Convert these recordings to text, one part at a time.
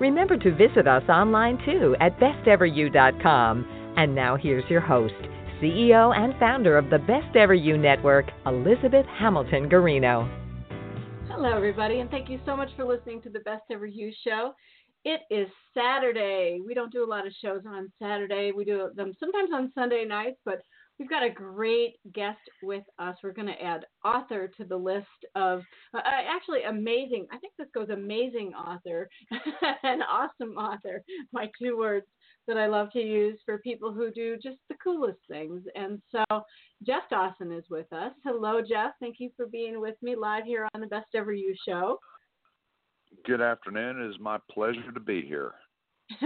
Remember to visit us online too at besteveryou.com. And now here's your host, CEO and founder of the Best Ever You Network, Elizabeth Hamilton Guarino. Hello, everybody, and thank you so much for listening to the Best Ever You show. It is Saturday. We don't do a lot of shows on Saturday. We do them sometimes on Sunday nights, but We've got a great guest with us. We're going to add author to the list of uh, actually amazing. I think this goes amazing author and awesome author. My two words that I love to use for people who do just the coolest things. And so Jeff Dawson is with us. Hello, Jeff. Thank you for being with me live here on the Best Ever You show. Good afternoon. It is my pleasure to be here.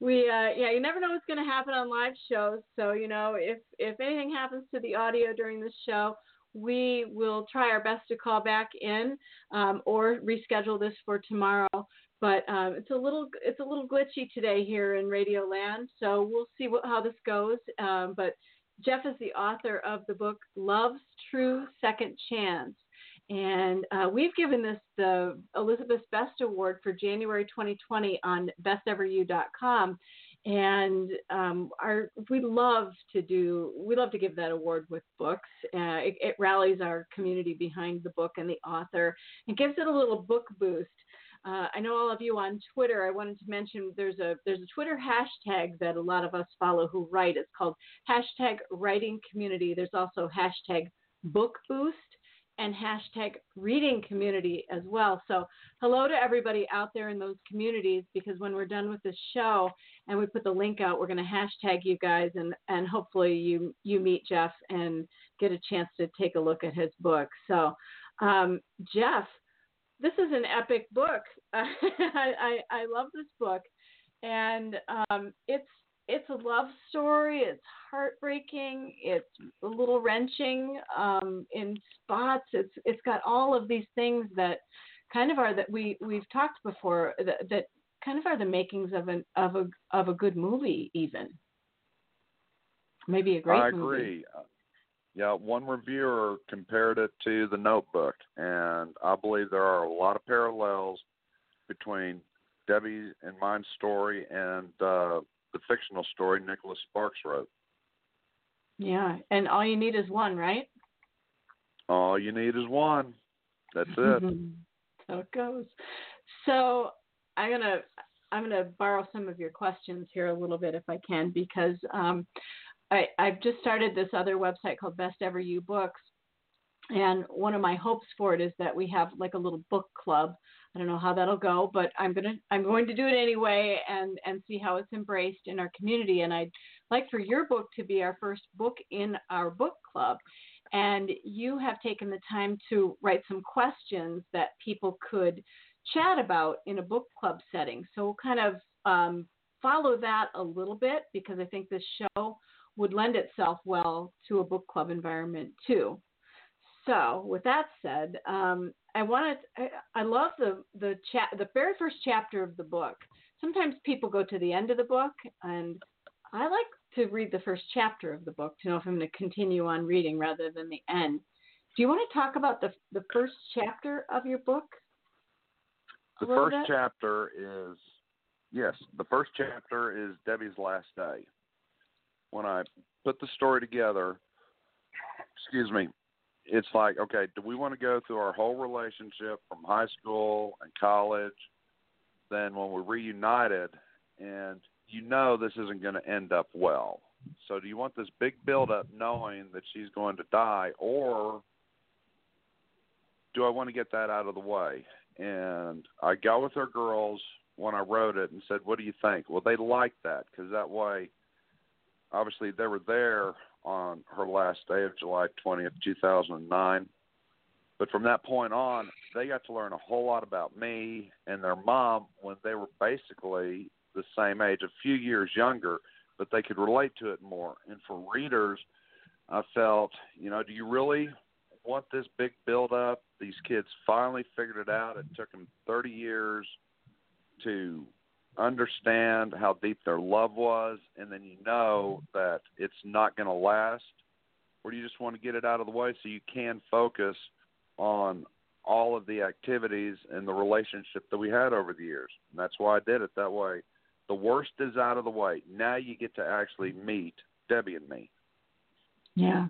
we uh yeah you never know what's going to happen on live shows. So you know if if anything happens to the audio during this show we will try our best to call back in um, or reschedule this for tomorrow. But um, it's a little it's a little glitchy today here in radio land so we'll see what, how this goes. Um, but jeff is the author of the book love's true second chance and uh, we've given this the Elizabeth Best Award for January 2020 on besteveryou.com. And um, our, we love to do, we love to give that award with books. Uh, it, it, rallies our community behind the book and the author and gives it a little book boost. Uh, I know all of you on Twitter. I wanted to mention there's a there's a Twitter hashtag that a lot of us follow who write. It's called hashtag Writing Community. There's also hashtag Book Boost and hashtag reading community as well. So, hello to everybody out there in those communities because when we're done with this show and we put the link out, we're going to hashtag you guys and, and hopefully you, you meet Jeff and get a chance to take a look at his book. So, um, Jeff, this is an epic book. I, I, I love this book. And um, it's it's a love story. It's heartbreaking. It's a little wrenching um, in spots. It's it's got all of these things that kind of are that we we've talked before that, that kind of are the makings of an of a of a good movie even. Maybe a great movie. I movie. agree. Yeah, one reviewer compared it to The Notebook, and I believe there are a lot of parallels between Debbie and mine's story and uh, the fictional story Nicholas Sparks wrote. Yeah, and all you need is one, right? All you need is one. That's it. so it goes. So I'm gonna I'm gonna borrow some of your questions here a little bit if I can because um, I I've just started this other website called Best Ever You Books, and one of my hopes for it is that we have like a little book club I don't know how that'll go, but I'm gonna I'm going to do it anyway and and see how it's embraced in our community. And I'd like for your book to be our first book in our book club. And you have taken the time to write some questions that people could chat about in a book club setting. So we'll kind of um, follow that a little bit because I think this show would lend itself well to a book club environment too. So, with that said, um, I wanted I, I love the the chat the very first chapter of the book. Sometimes people go to the end of the book, and I like to read the first chapter of the book to know if I'm going to continue on reading rather than the end. Do you want to talk about the the first chapter of your book? The first bit? chapter is yes, the first chapter is Debbie's last day. When I put the story together, excuse me, it's like, okay, do we want to go through our whole relationship from high school and college? Then when we're reunited, and you know this isn't going to end up well. So do you want this big build up knowing that she's going to die, or do I want to get that out of the way? And I got with her girls when I wrote it and said, "What do you think?" Well, they liked that because that way, obviously, they were there on her last day of July 20th, 2009. But from that point on, they got to learn a whole lot about me and their mom when they were basically the same age, a few years younger, but they could relate to it more. And for readers, I felt, you know, do you really want this big build up? These kids finally figured it out. It took them 30 years to understand how deep their love was, and then you know that it's not going to last, or you just want to get it out of the way so you can focus on all of the activities and the relationship that we had over the years? And that's why I did it that way. The worst is out of the way. Now you get to actually meet Debbie and me. Yeah.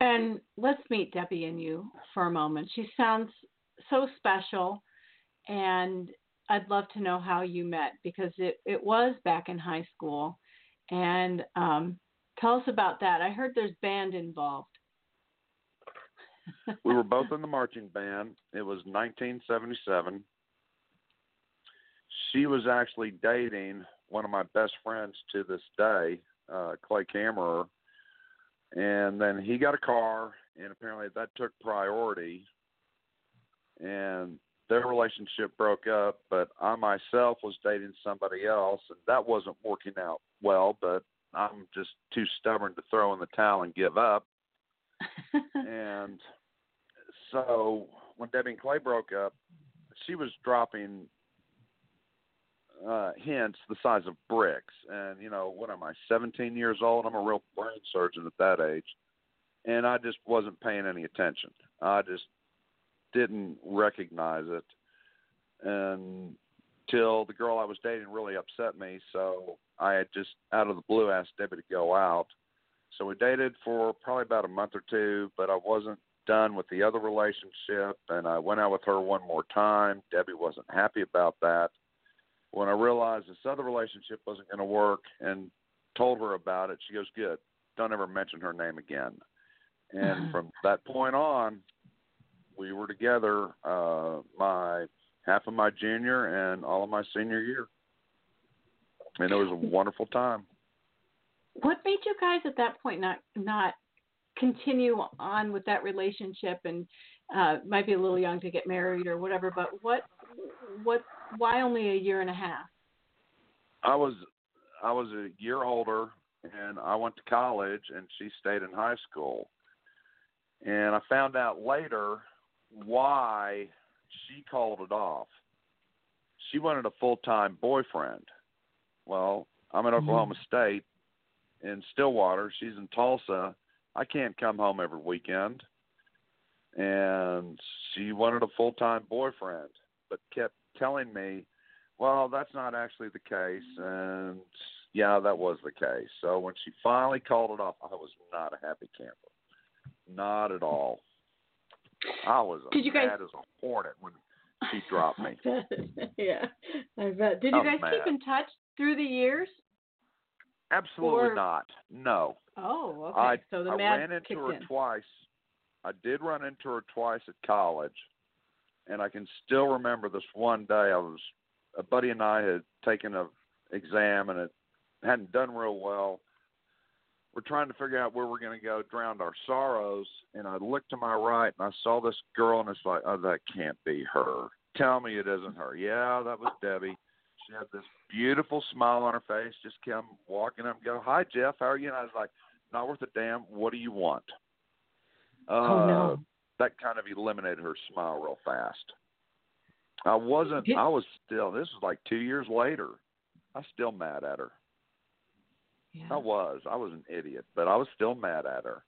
And let's meet Debbie and you for a moment. She sounds so special and I'd love to know how you met because it, it was back in high school. And um, tell us about that. I heard there's band involved. we were both in the marching band. It was 1977. She was actually dating one of my best friends to this day, uh, Clay Kammerer. And then he got a car, and apparently that took priority. And their relationship broke up, but I myself was dating somebody else, and that wasn't working out well. But I'm just too stubborn to throw in the towel and give up. and so when Debbie and Clay broke up, she was dropping uh hints the size of bricks. And you know, what am I, 17 years old? I'm a real brain surgeon at that age, and I just wasn't paying any attention. I just didn't recognize it until the girl I was dating really upset me. So I had just out of the blue asked Debbie to go out. So we dated for probably about a month or two, but I wasn't done with the other relationship and I went out with her one more time. Debbie wasn't happy about that. When I realized this other relationship wasn't going to work and told her about it, she goes, Good. Don't ever mention her name again. And mm-hmm. from that point on, we were together uh, my half of my junior and all of my senior year, and it was a wonderful time. What made you guys at that point not not continue on with that relationship and uh, might be a little young to get married or whatever? But what what why only a year and a half? I was I was a year older and I went to college and she stayed in high school. And I found out later why she called it off. She wanted a full time boyfriend. Well, I'm in mm-hmm. Oklahoma State in Stillwater. She's in Tulsa. I can't come home every weekend. And she wanted a full time boyfriend, but kept telling me, well, that's not actually the case. And yeah, that was the case. So when she finally called it off, I was not a happy camper. Not at all. I was Did you guys... mad as a hornet when she dropped me. yeah, I bet. Did you guys mad. keep in touch through the years? Absolutely or... not. No. Oh, okay. I, so the I ran into her in. twice. I did run into her twice at college, and I can still remember this one day. I was a buddy and I had taken a exam and it hadn't done real well we're trying to figure out where we're going to go drown our sorrows. And I looked to my right and I saw this girl, and it's like, oh, that can't be her. Tell me it isn't her. Yeah, that was Debbie. She had this beautiful smile on her face. Just come walking up and go, hi, Jeff. How are you? And I was like, not worth a damn. What do you want? Uh, oh, no. That kind of eliminated her smile real fast. I wasn't, I was still, this was like two years later. I was still mad at her. Yeah. I was. I was an idiot, but I was still mad at her.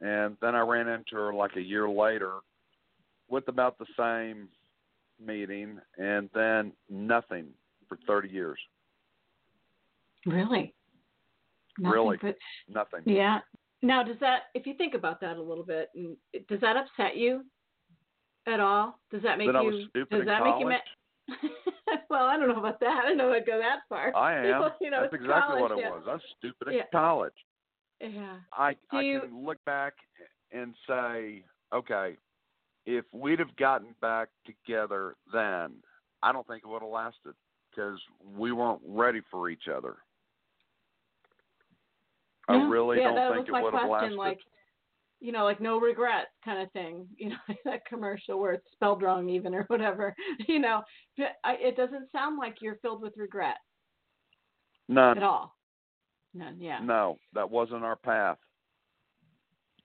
And then I ran into her like a year later with about the same meeting and then nothing for 30 years. Really? Nothing really? But, nothing. Yeah. Now, does that, if you think about that a little bit, does that upset you at all? Does that make that you? does that make you mad? well, I don't know about that. I don't know I'd go that far. I am. People, you know, That's exactly college, what it yeah. was. I was stupid yeah. at college. Yeah. I Do I you... can look back and say, okay, if we'd have gotten back together then, I don't think it would have lasted because we weren't ready for each other. Yeah. I really yeah, don't think it would have lasted. Like, you know, like no regrets kind of thing. You know, that commercial where it's spelled wrong even or whatever. You know, it doesn't sound like you're filled with regret. None at all. None, yeah. No, that wasn't our path.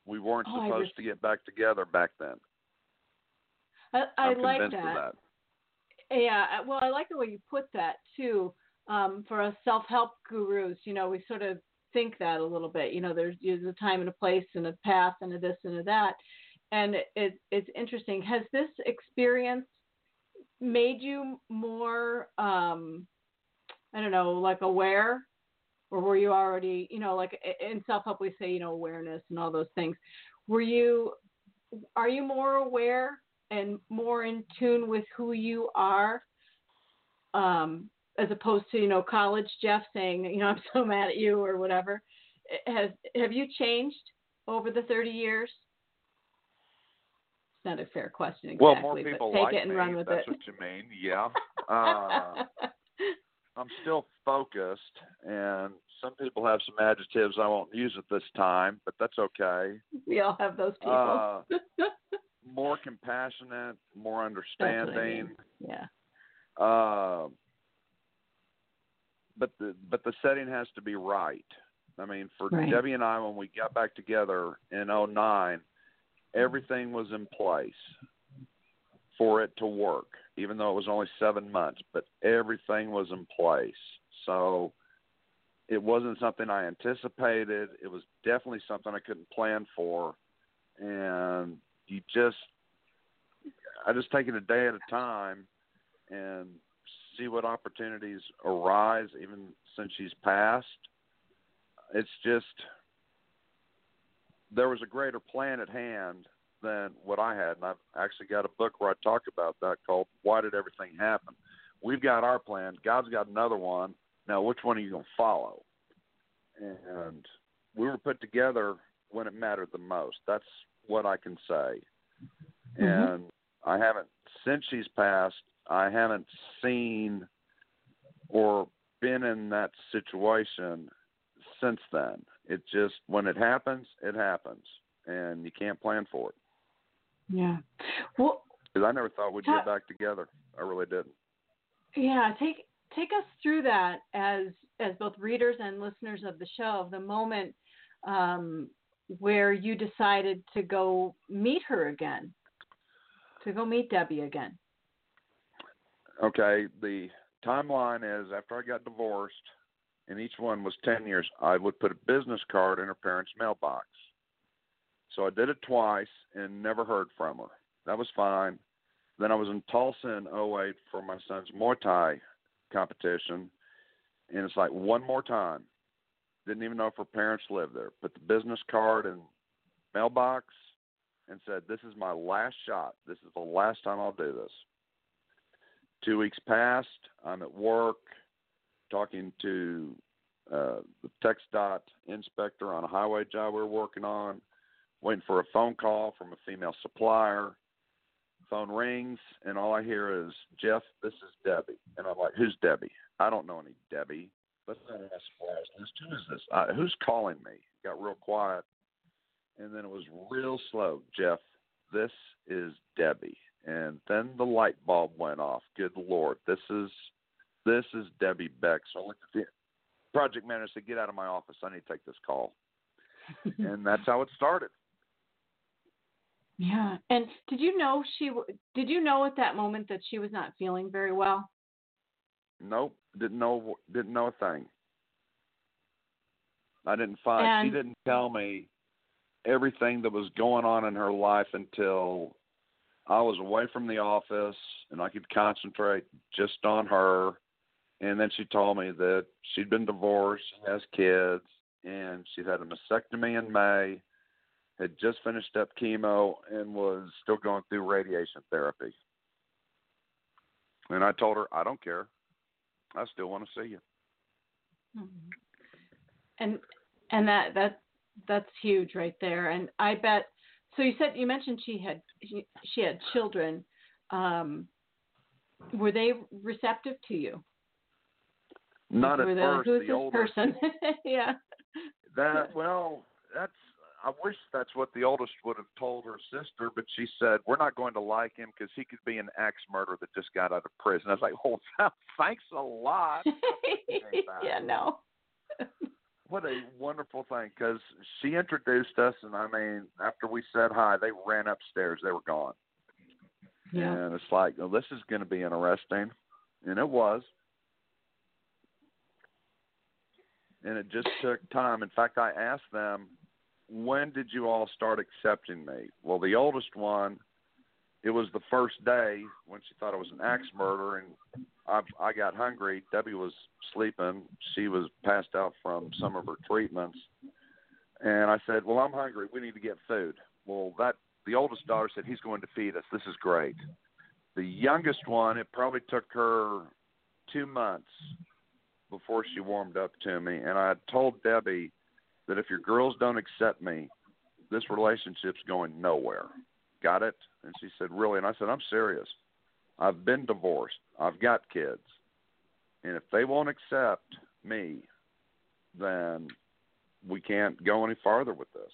We weren't oh, supposed to get back together back then. I, I like that. That. Yeah, well, I like the way you put that too. Um, for us self-help gurus, you know, we sort of think that a little bit. You know, there's, there's a time and a place and a path and a this and a that, and it, it's interesting. Has this experience made you more, um, I don't know, like aware, or were you already, you know, like in self-help we say, you know, awareness and all those things. Were you, are you more aware and more in tune with who you are? Um, as opposed to you know college Jeff saying you know I'm so mad at you or whatever. Has have you changed over the 30 years? It's not a fair question exactly. Well, more people but take like it and me. run with that's it. what you mean. Yeah. Uh, I'm still focused, and some people have some adjectives I won't use at this time, but that's okay. we all have those people. Uh, more compassionate, more understanding. I mean. Yeah. Uh, but the but the setting has to be right. I mean, for right. Debbie and I, when we got back together in '09, everything was in place for it to work, even though it was only seven months. But everything was in place, so it wasn't something I anticipated. It was definitely something I couldn't plan for, and you just, I just take it a day at a time, and see what opportunities arise even since she's passed. It's just there was a greater plan at hand than what I had, and I've actually got a book where I talk about that called "Why Did Everything Happen." We've got our plan. God's got another one. Now, which one are you going to follow? And we were put together when it mattered the most. That's what I can say. Mm-hmm. And I haven't since she's passed. I haven't seen or been in that situation since then. It just when it happens, it happens, and you can't plan for it. Yeah. Well, because I never thought we'd ta- get back together. I really didn't. Yeah, take take us through that as as both readers and listeners of the show. of The moment um, where you decided to go meet her again, to go meet Debbie again. Okay, the timeline is after I got divorced, and each one was 10 years, I would put a business card in her parents' mailbox. So I did it twice and never heard from her. That was fine. Then I was in Tulsa in 08 for my son's Muay Thai competition, and it's like one more time. Didn't even know if her parents lived there. Put the business card in mailbox and said, "This is my last shot. This is the last time I'll do this." Two weeks passed. I'm at work talking to uh, the TxDOT inspector on a highway job we're working on, waiting for a phone call from a female supplier. Phone rings, and all I hear is, Jeff, this is Debbie. And I'm like, who's Debbie? I don't know any Debbie. Let's not ask suppliers list. Who is this? Uh, who's calling me? Got real quiet. And then it was real slow. Jeff, this is Debbie and then the light bulb went off. Good Lord, this is this is Debbie Beck. So I looked at the project manager said, "Get out of my office. I need to take this call." and that's how it started. Yeah. And did you know she did you know at that moment that she was not feeling very well? Nope, didn't know didn't know a thing. I didn't find and, she didn't tell me everything that was going on in her life until I was away from the office and I could concentrate just on her. And then she told me that she'd been divorced, has kids, and she'd had a mastectomy in May, had just finished up chemo, and was still going through radiation therapy. And I told her, I don't care. I still want to see you. Mm-hmm. And and that that that's huge right there. And I bet so you said you mentioned she had she, she had children. Um, were they receptive to you? Not were at first. Like, Who's the oldest, person? yeah. That well, that's. I wish that's what the oldest would have told her sister, but she said we're not going to like him because he could be an axe murderer that just got out of prison. I was like, oh, thanks a lot. yeah, no. What a wonderful thing because she introduced us, and I mean, after we said hi, they ran upstairs. They were gone. Yeah. And it's like, oh, this is going to be interesting, and it was. And it just took time. In fact, I asked them, when did you all start accepting me? Well, the oldest one, it was the first day when she thought it was an axe murder, and I, I got hungry. Debbie was sleeping. She was passed out from some of her treatments. And I said, Well, I'm hungry. We need to get food. Well, that the oldest daughter said, He's going to feed us. This is great. The youngest one, it probably took her two months before she warmed up to me. And I told Debbie that if your girls don't accept me, this relationship's going nowhere. Got it? And she said, Really? And I said, I'm serious. I've been divorced. I've got kids. And if they won't accept me, then we can't go any farther with this.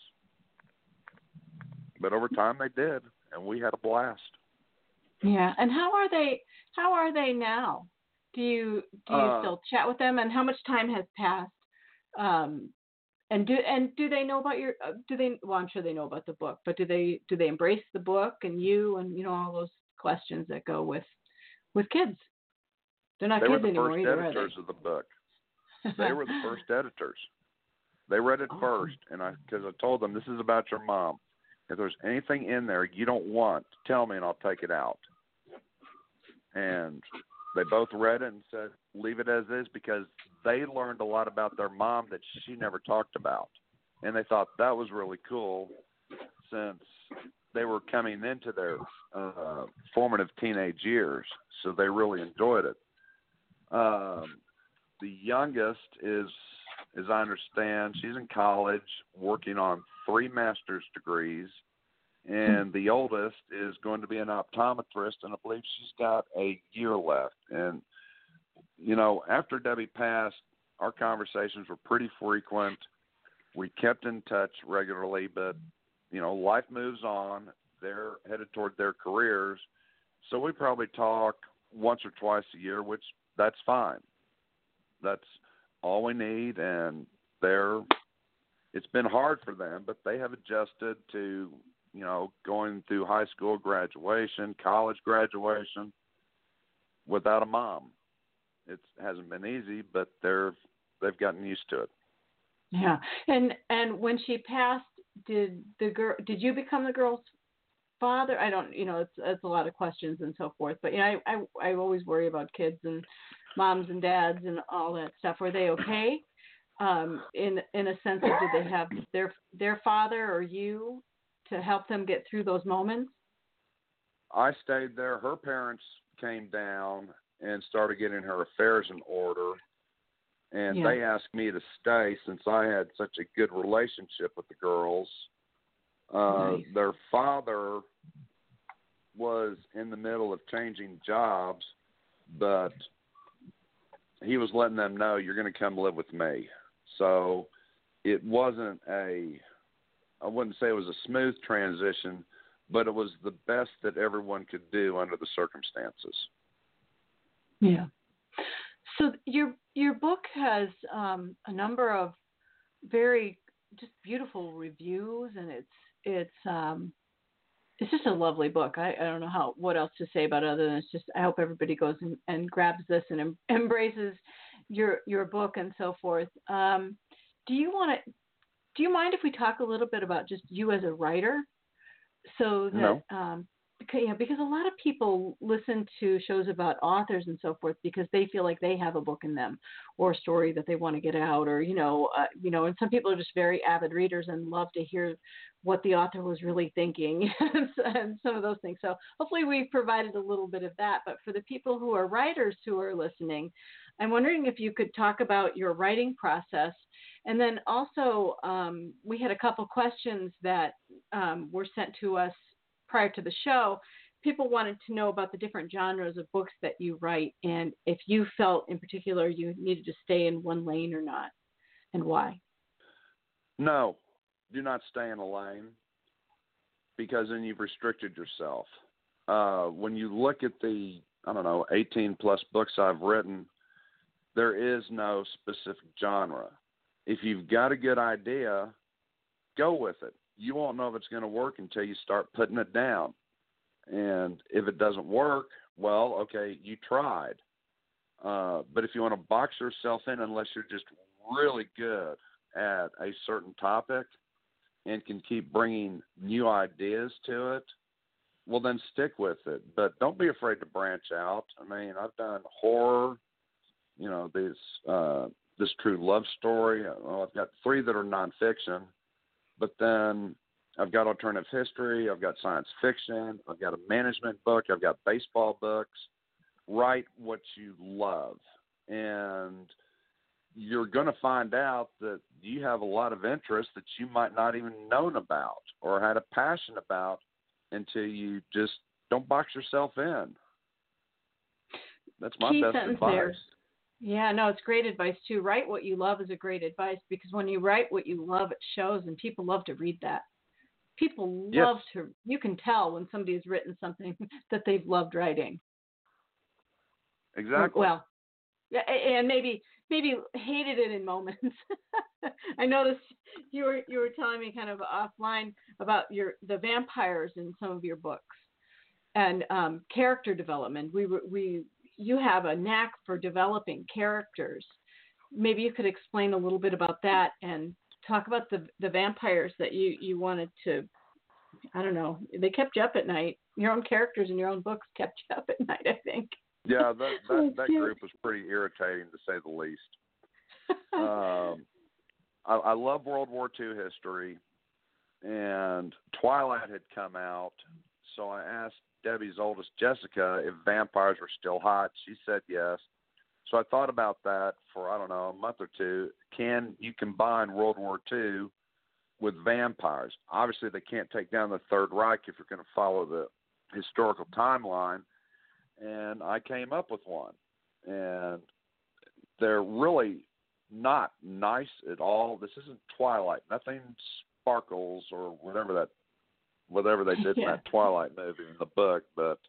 But over time they did, and we had a blast. Yeah. And how are they how are they now? Do you do you Uh, still chat with them and how much time has passed? Um and do and do they know about your uh, do they well I'm sure they know about the book, but do they do they embrace the book and you and you know all those questions that go with with kids? They're not they were kids the anymore first either, editors of the book. They were the first editors. They read it Awesome. first, and I because I told them this is about your mom. If there's anything in there you don't want, tell me and I'll take it out. And they both read it and said, leave it as is because they learned a lot about their mom that she never talked about. And they thought that was really cool since they were coming into their uh, formative teenage years. So they really enjoyed it. Um, the youngest is, as I understand, she's in college working on three master's degrees and the oldest is going to be an optometrist, and I believe she's got a year left. And you know, after Debbie passed, our conversations were pretty frequent. We kept in touch regularly, but you know, life moves on. They're headed toward their careers, so we probably talk once or twice a year, which that's fine. That's all we need, and they're. It's been hard for them, but they have adjusted to you know, going through high school graduation, college graduation without a mom. It hasn't been easy, but they're they've gotten used to it. Yeah. And and when she passed, did the girl did you become the girl's father? I don't, you know, it's it's a lot of questions and so forth. But you know, I I, I always worry about kids and moms and dads and all that stuff. Were they okay? Um, in in a sense, did they have their their father or you to help them get through those moments? I stayed there. Her parents came down and started getting her affairs in order. And Yeah. they asked me to stay since I had such a good relationship with the girls. Uh, Nice. Their father was in the middle of changing jobs, but he was letting them know you're going to come live with me. So it wasn't a I wouldn't say it was a smooth transition, but it was the best that everyone could do under the circumstances. Yeah. So your your book has um, a number of very just beautiful reviews, and it's it's um, it's just a lovely book. I, I don't know how what else to say about it other than it's just I hope everybody goes and, and grabs this and em- embraces your your book and so forth. Um, do you want to? Do you mind if we talk a little bit about just you as a writer? So that No. um, yeah, because a lot of people listen to shows about authors and so forth because they feel like they have a book in them or a story that they want to get out or you know uh, you know and some people are just very avid readers and love to hear what the author was really thinking and some of those things. So hopefully we've provided a little bit of that. But for the people who are writers who are listening i'm wondering if you could talk about your writing process. And then also um, we had a couple questions that um, were sent to us prior to the show, people wanted to know about the different genres of books that you write and if you felt in particular you needed to stay in one lane or not and why. No, do not stay in a lane because then you've restricted yourself. Uh, when you look at the, I don't know, 18 plus books I've written, there is no specific genre. if you've got a good idea, go with it. You won't know if it's going to work until you start putting it down. And if it doesn't work, well, okay, you tried. Uh, but if you want to box yourself in, unless you're just really good at a certain topic and can keep bringing new ideas to it, well, then stick with it. But don't be afraid to branch out. I mean, I've done horror, you know, this uh, this true love story. Well, I've got three that are nonfiction, but then I've got alternative history. I've got science fiction. I've got a management book. I've got baseball books. Write what you love, and you're going to find out that you have a lot of interests that you might not even known about or had a passion about until you just don't box yourself in. That's my Key best advice. There. Yeah, no, it's great advice too. Write what you love is a great advice because when you write what you love, it shows, and people love to read that. People yes. love to. You can tell when somebody has written something that they've loved writing. Exactly. Well, yeah, and maybe maybe hated it in moments. I noticed you were you were telling me kind of offline about your the vampires in some of your books and um, character development. We were, we you have a knack for developing characters. Maybe you could explain a little bit about that and talk about the the vampires that you you wanted to. I don't know. They kept you up at night. Your own characters in your own books kept you up at night. I think. Yeah, that that, that group was pretty irritating to say the least. um, I, I love World War II history, and Twilight had come out, so I asked Debbie's oldest Jessica if vampires were still hot. She said yes. So I thought about that for I don't know a month or two. Can you combine World War II with vampires? Obviously, they can't take down the Third Reich if you're going to follow the historical timeline and I came up with one. And they're really not nice at all. This isn't Twilight. Nothing sparkles or whatever that whatever they did yeah. in that Twilight movie in the book, but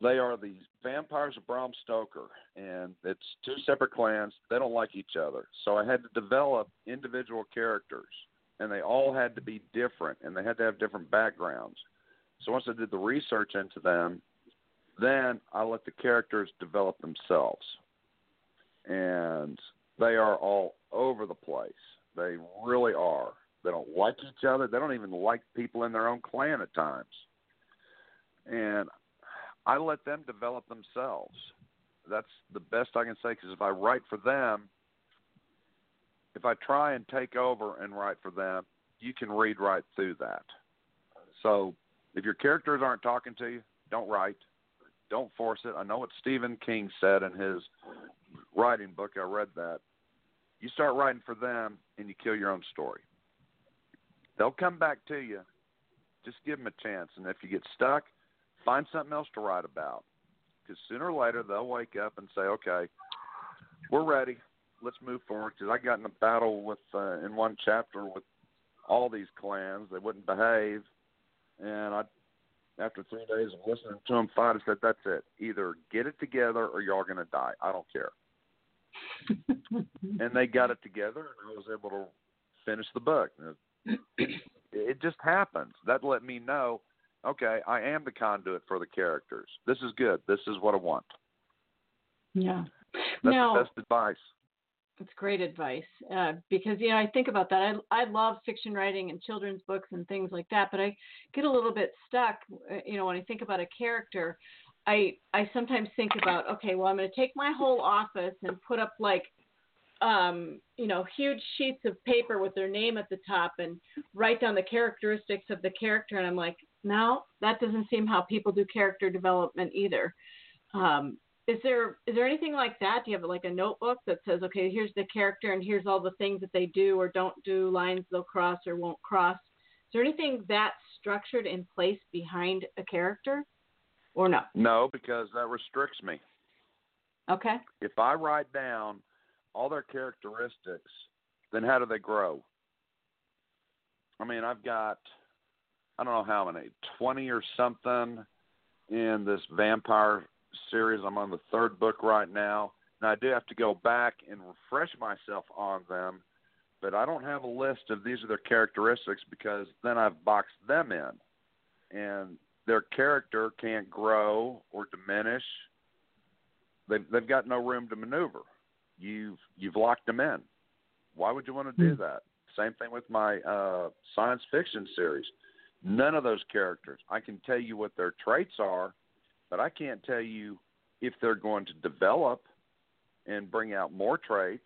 they are the vampires of Bram Stoker, and it's two separate clans. They don't like each other, so I had to develop individual characters, and they all had to be different, and they had to have different backgrounds. So once I did the research into them, then I let the characters develop themselves. And they are all over the place. They really are. They don't like each other. They don't even like people in their own clan at times. And I let them develop themselves. That's the best I can say because if I write for them, if I try and take over and write for them, you can read right through that. So if your characters aren't talking to you, don't write. Don't force it. I know what Stephen King said in his writing book. I read that. You start writing for them and you kill your own story. They'll come back to you. Just give them a chance. And if you get stuck, find something else to write about. Because sooner or later they'll wake up and say, "Okay, we're ready. Let's move forward." Because I got in a battle with uh, in one chapter with all these clans. They wouldn't behave, and I after three days of listening to them fight, I said, "That's it. Either get it together, or you're all going to die. I don't care." and they got it together, and I was able to finish the book. It just happens. That let me know, okay, I am the conduit for the characters. This is good. This is what I want. Yeah. That's now, the best advice. It's great advice uh, because you know I think about that. I I love fiction writing and children's books and things like that, but I get a little bit stuck. Uh, you know, when I think about a character, I I sometimes think about okay, well I'm going to take my whole office and put up like um, you know huge sheets of paper with their name at the top and write down the characteristics of the character, and I'm like, no, that doesn't seem how people do character development either. Um, is there is there anything like that? Do you have like a notebook that says, okay, here's the character and here's all the things that they do or don't do, lines they'll cross or won't cross? Is there anything that structured in place behind a character, or no? No, because that restricts me. Okay. If I write down all their characteristics, then how do they grow? I mean, I've got I don't know how many, twenty or something in this vampire series. I'm on the third book right now. Now I do have to go back and refresh myself on them, but I don't have a list of these are their characteristics because then I've boxed them in, and their character can't grow or diminish. They've they've got no room to maneuver. You've you've locked them in. Why would you want to do hmm. that? Same thing with my uh, science fiction series. None of those characters. I can tell you what their traits are, but I can't tell you if they're going to develop and bring out more traits.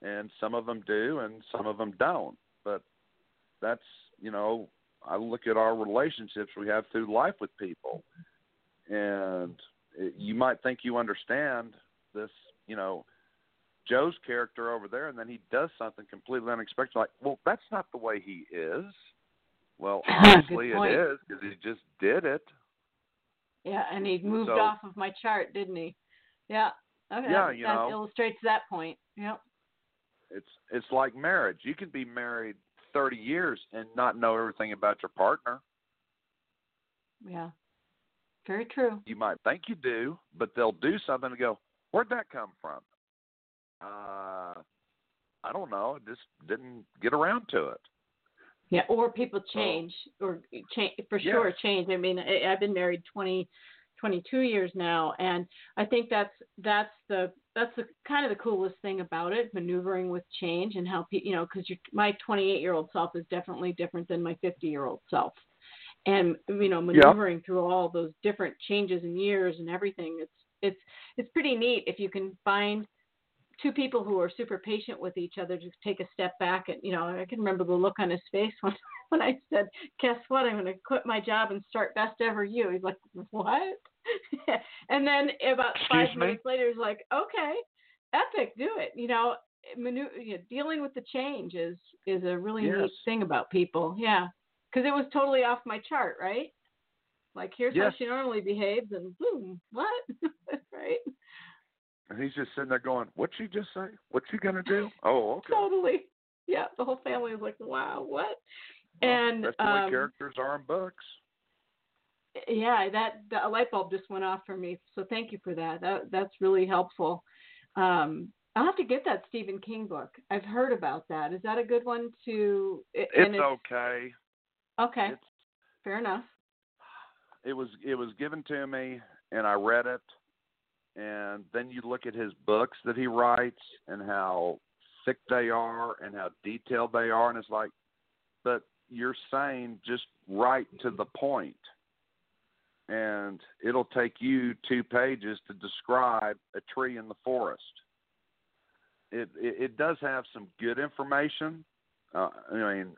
And some of them do, and some of them don't. But that's you know, I look at our relationships we have through life with people, and you might think you understand this, you know, Joe's character over there, and then he does something completely unexpected. Like, well, that's not the way he is. Well, obviously it is because he just did it. Yeah, and he moved so, off of my chart, didn't he? Yeah. Okay. Yeah, that, you that know, illustrates that point. Yep. It's it's like marriage. You can be married thirty years and not know everything about your partner. Yeah. Very true. You might think you do, but they'll do something and go, "Where'd that come from?" Uh, I don't know. I just didn't get around to it. Yeah, or people change, or change for sure change. I mean, I, I've been married 20, 22 years now, and I think that's that's the that's the kind of the coolest thing about it, maneuvering with change and how people, you know, because my 28 year old self is definitely different than my 50 year old self, and you know, maneuvering through all those different changes and years and everything. It's it's it's pretty neat if you can find two people who are super patient with each other to take a step back and you know i can remember the look on his face when when i said guess what? I'm going to quit my job and start best ever you. He's like what? And then about Excuse five me? minutes later he's like okay epic do it. You know, manu- you know dealing with the change is is a really yes. neat thing about people yeah. Because it was totally off my chart right? Like here's yes. how she normally behaves and boom what? Right and he's just sitting there going, "What's she just say? What's she gonna do?" Oh, okay. Totally. Yeah, the whole family was like, "Wow, what?" Well, and that's the way um, characters are in books. Yeah, that, that a light bulb just went off for me. So thank you for that. That that's really helpful. Um, I'll have to get that Stephen King book. I've heard about that. Is that a good one to? It's, it's okay. Okay. It's, Fair enough. It was it was given to me, and I read it, and then you look at his books that he writes and how thick they are and how detailed they are. And it's like but you're saying just right to the point. And it'll take you two pages to describe a tree in the forest. It it, it does have some good information. Uh, i mean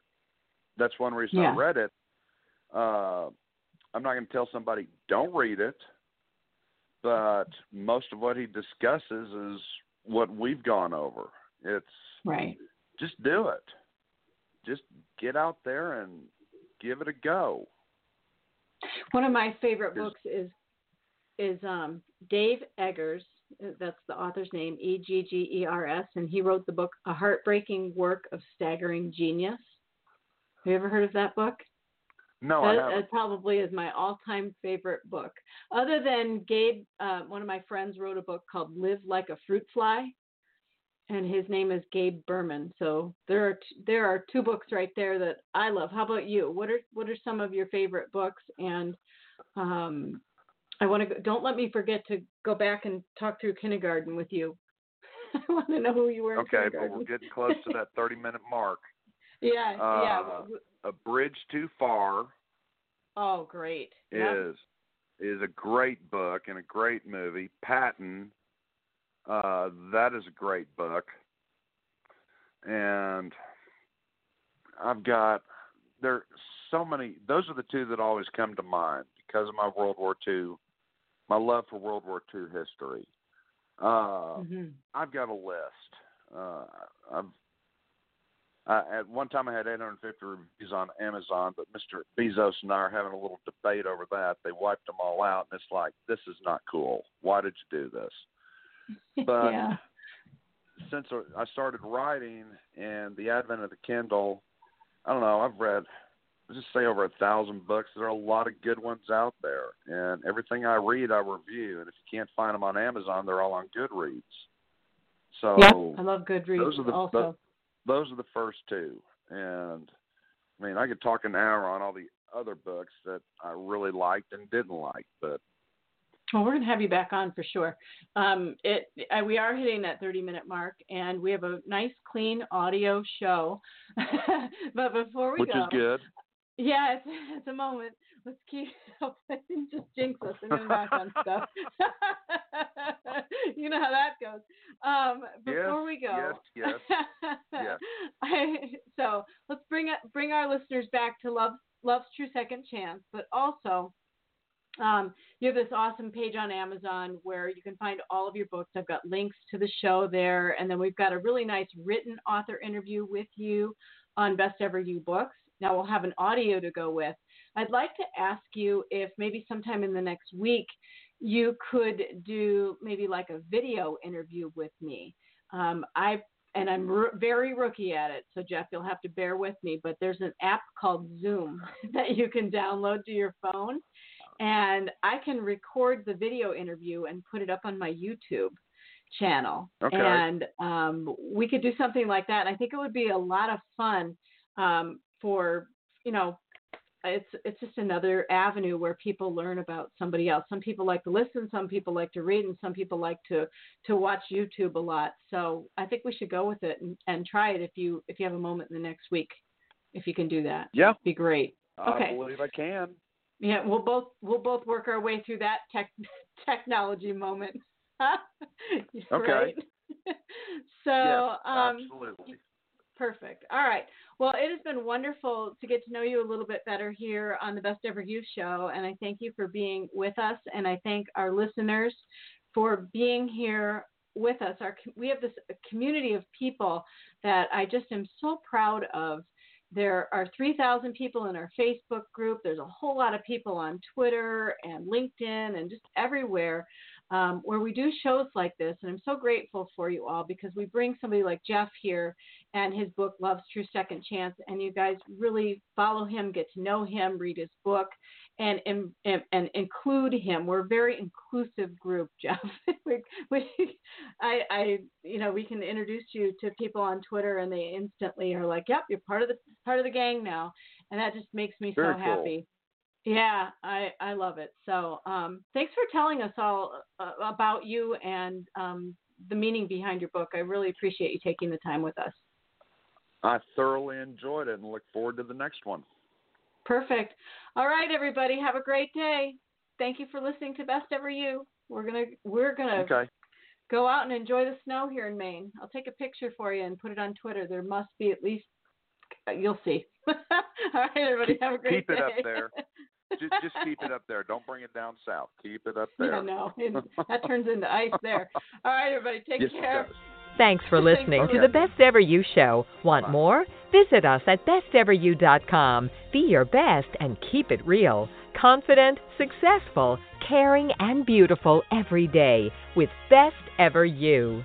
that's one reason yeah. i read it. Uh i'm not going to tell somebody don't read it but most of what he discusses is what we've gone over. It's right. Just do it. Just get out there and give it a go. One of my favorite books is is um, Dave Eggers. That's the author's name, E G G E R S, and he wrote the book A Heartbreaking Work of Staggering Genius. Have you ever heard of that book? No, that, I that probably is my all-time favorite book. Other than Gabe, uh, one of my friends wrote a book called "Live Like a Fruit Fly," and his name is Gabe Berman. So there are t- there are two books right there that I love. How about you? What are what are some of your favorite books? And um, I want to don't let me forget to go back and talk through kindergarten with you. I want to know who you were. Okay, but we're getting close to that thirty-minute mark. Yeah, uh, yeah. A Bridge Too Far. Oh, great. Is yep. is a great book and a great movie. Patton. Uh, that is a great book. And I've got there so many. Those are the two that always come to mind because of my World War II, my love for World War II history. Uh, mm-hmm. I've got a list. Uh, I've uh, at one time, I had 850 reviews on Amazon, but Mr. Bezos and I are having a little debate over that. They wiped them all out, and it's like, this is not cool. Why did you do this? But yeah. since I started writing and the advent of the Kindle, I don't know. I've read let's just say over a thousand books. There are a lot of good ones out there, and everything I read, I review. And if you can't find them on Amazon, they're all on Goodreads. So yeah, I love Goodreads. Those are the also. Those are the first two, and I mean I could talk an hour on all the other books that I really liked and didn't like, but well, we're going to have you back on for sure. Um, it uh, we are hitting that 30 minute mark, and we have a nice, clean audio show. but before we which go, is good. Yeah, it's, it's a moment. Let's keep just jinx us and get back on stuff. you know how that goes. Um, before yes, we go, yes, yes, yes. I, so let's bring bring our listeners back to love love's true second chance, but also um, you have this awesome page on Amazon where you can find all of your books. I've got links to the show there, and then we've got a really nice written author interview with you on Best Ever You books. Now we'll have an audio to go with. I'd like to ask you if maybe sometime in the next week you could do maybe like a video interview with me. Um, I and I'm r- very rookie at it, so Jeff, you'll have to bear with me. But there's an app called Zoom that you can download to your phone, and I can record the video interview and put it up on my YouTube channel. Okay. And um, we could do something like that. And I think it would be a lot of fun um, for you know. It's it's just another avenue where people learn about somebody else. Some people like to listen, some people like to read, and some people like to to watch YouTube a lot. So I think we should go with it and, and try it if you if you have a moment in the next week, if you can do that. Yeah, be great. Okay. I believe I can. Yeah, we'll both we'll both work our way through that tech technology moment. okay. Right? so yes, um, absolutely. Perfect. All right. Well, it has been wonderful to get to know you a little bit better here on the Best Ever You show, and I thank you for being with us, and I thank our listeners for being here with us. Our we have this community of people that I just am so proud of there are 3,000 people in our Facebook group. There's a whole lot of people on Twitter and LinkedIn and just everywhere um, where we do shows like this. And I'm so grateful for you all because we bring somebody like Jeff here and his book, Love's True Second Chance. And you guys really follow him, get to know him, read his book, and and, and include him. We're a very inclusive group, Jeff. we, we, I, I, you know, we can introduce you to people on Twitter, and they instantly are like, "Yep, you're part of the part of the gang now," and that just makes me very so cool. happy. Yeah, I I love it. So, um, thanks for telling us all uh, about you and um, the meaning behind your book. I really appreciate you taking the time with us. I thoroughly enjoyed it and look forward to the next one. Perfect. All right, everybody, have a great day. Thank you for listening to Best Ever You. We're gonna we're gonna Okay. go out and enjoy the snow here in Maine. I'll take a picture for you and put it on Twitter. There must be at least you'll see. All right, everybody, have a great day. keep it day. up there. Just just keep it up there. Don't bring it down south. Keep it up there. Yeah, no, that turns into ice there. All right, everybody, take yes, it care. does. Thanks for listening for to the Best Ever You Show. Want Bye. more? Visit us at besteveryou.com. Be your best and keep it real. Confident, successful, caring, and beautiful every day with Best Ever You.